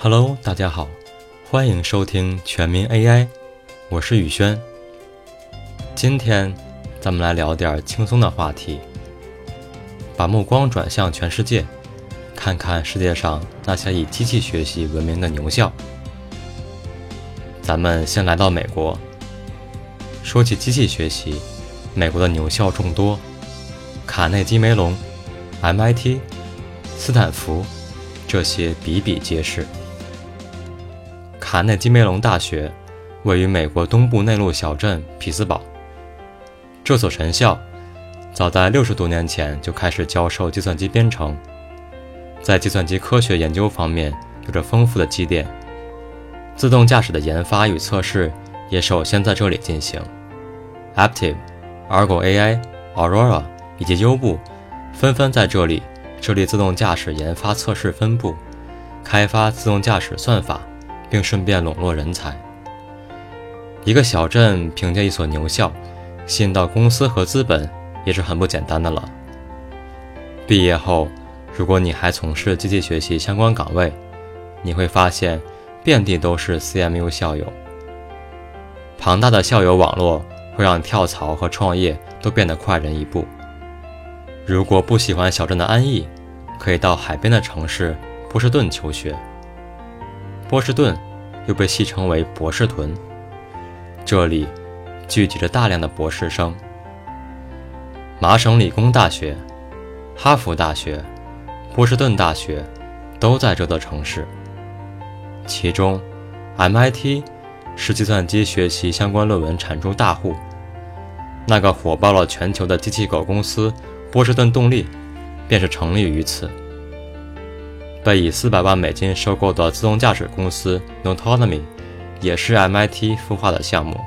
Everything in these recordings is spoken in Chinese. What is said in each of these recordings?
Hello，大家好，欢迎收听全民 AI，我是宇轩。今天咱们来聊点轻松的话题，把目光转向全世界，看看世界上那些以机器学习闻名的牛校。咱们先来到美国，说起机器学习，美国的牛校众多，卡内基梅隆、MIT、斯坦福，这些比比皆是。卡内基梅隆大学位于美国东部内陆小镇匹兹堡。这所神校早在六十多年前就开始教授计算机编程，在计算机科学研究方面有着丰富的积淀。自动驾驶的研发与测试也首先在这里进行。Active、Argo AI、Aurora 以及优步纷纷在这里设立自动驾驶研发测试分部，开发自动驾驶算法。并顺便笼络人才。一个小镇凭借一所牛校，吸引到公司和资本，也是很不简单的了。毕业后，如果你还从事机器学习相关岗位，你会发现遍地都是 CMU 校友。庞大的校友网络会让跳槽和创业都变得快人一步。如果不喜欢小镇的安逸，可以到海边的城市波士顿求学。波士顿又被戏称为“博士屯”，这里聚集着大量的博士生。麻省理工大学、哈佛大学、波士顿大学都在这座城市。其中，MIT 是计算机学习相关论文产出大户，那个火爆了全球的机器狗公司波士顿动力便是成立于此。被以四百万美金收购的自动驾驶公司 Autonomy，也是 MIT 孵化的项目。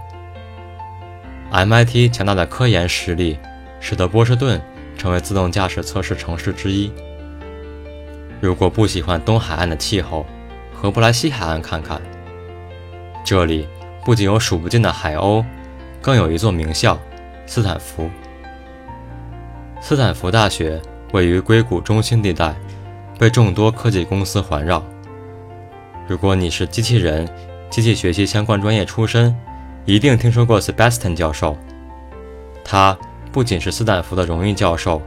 MIT 强大的科研实力，使得波士顿成为自动驾驶测试城市之一。如果不喜欢东海岸的气候，何不来西海岸看看？这里不仅有数不尽的海鸥，更有一座名校——斯坦福。斯坦福大学位于硅谷中心地带。被众多科技公司环绕。如果你是机器人、机器学习相关专业出身，一定听说过 Sebastian 教授。他不仅是斯坦福的荣誉教授，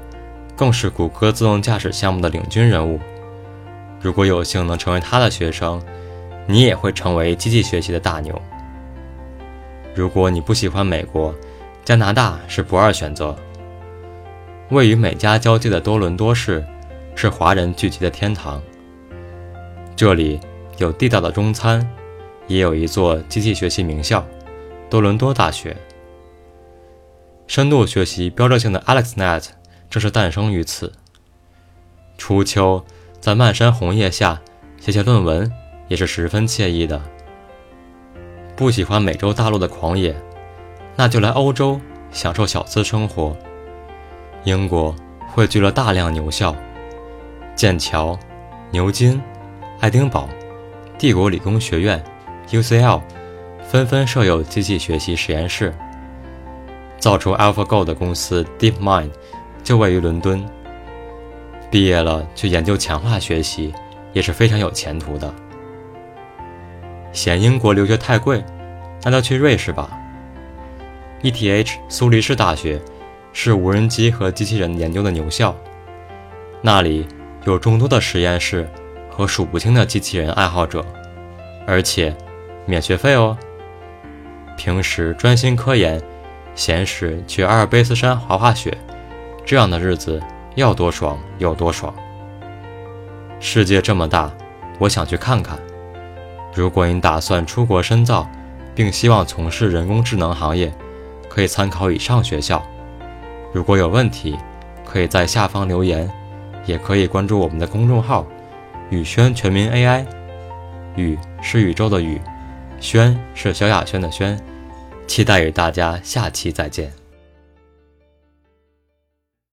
更是谷歌自动驾驶项目的领军人物。如果有幸能成为他的学生，你也会成为机器学习的大牛。如果你不喜欢美国，加拿大是不二选择。位于美加交界的多伦多市。是华人聚集的天堂。这里有地道的中餐，也有一座机器学习名校——多伦多大学。深度学习标志性的 AlexNet 正是诞生于此。初秋在漫山红叶下写写论文，也是十分惬意的。不喜欢美洲大陆的狂野，那就来欧洲享受小资生活。英国汇聚了大量牛校。剑桥、牛津、爱丁堡、帝国理工学院、UCL 纷纷设有机器学习实验室。造出 AlphaGo 的公司 DeepMind 就位于伦敦。毕业了去研究强化学习也是非常有前途的。嫌英国留学太贵，那就去瑞士吧。ETH 苏黎世大学是无人机和机器人研究的牛校，那里。有众多的实验室和数不清的机器人爱好者，而且免学费哦。平时专心科研，闲时去阿尔卑斯山滑滑雪，这样的日子要多爽有多爽。世界这么大，我想去看看。如果你打算出国深造，并希望从事人工智能行业，可以参考以上学校。如果有问题，可以在下方留言。也可以关注我们的公众号“宇轩全民 AI”，宇是宇宙的宇，轩是小雅轩的轩，期待与大家下期再见。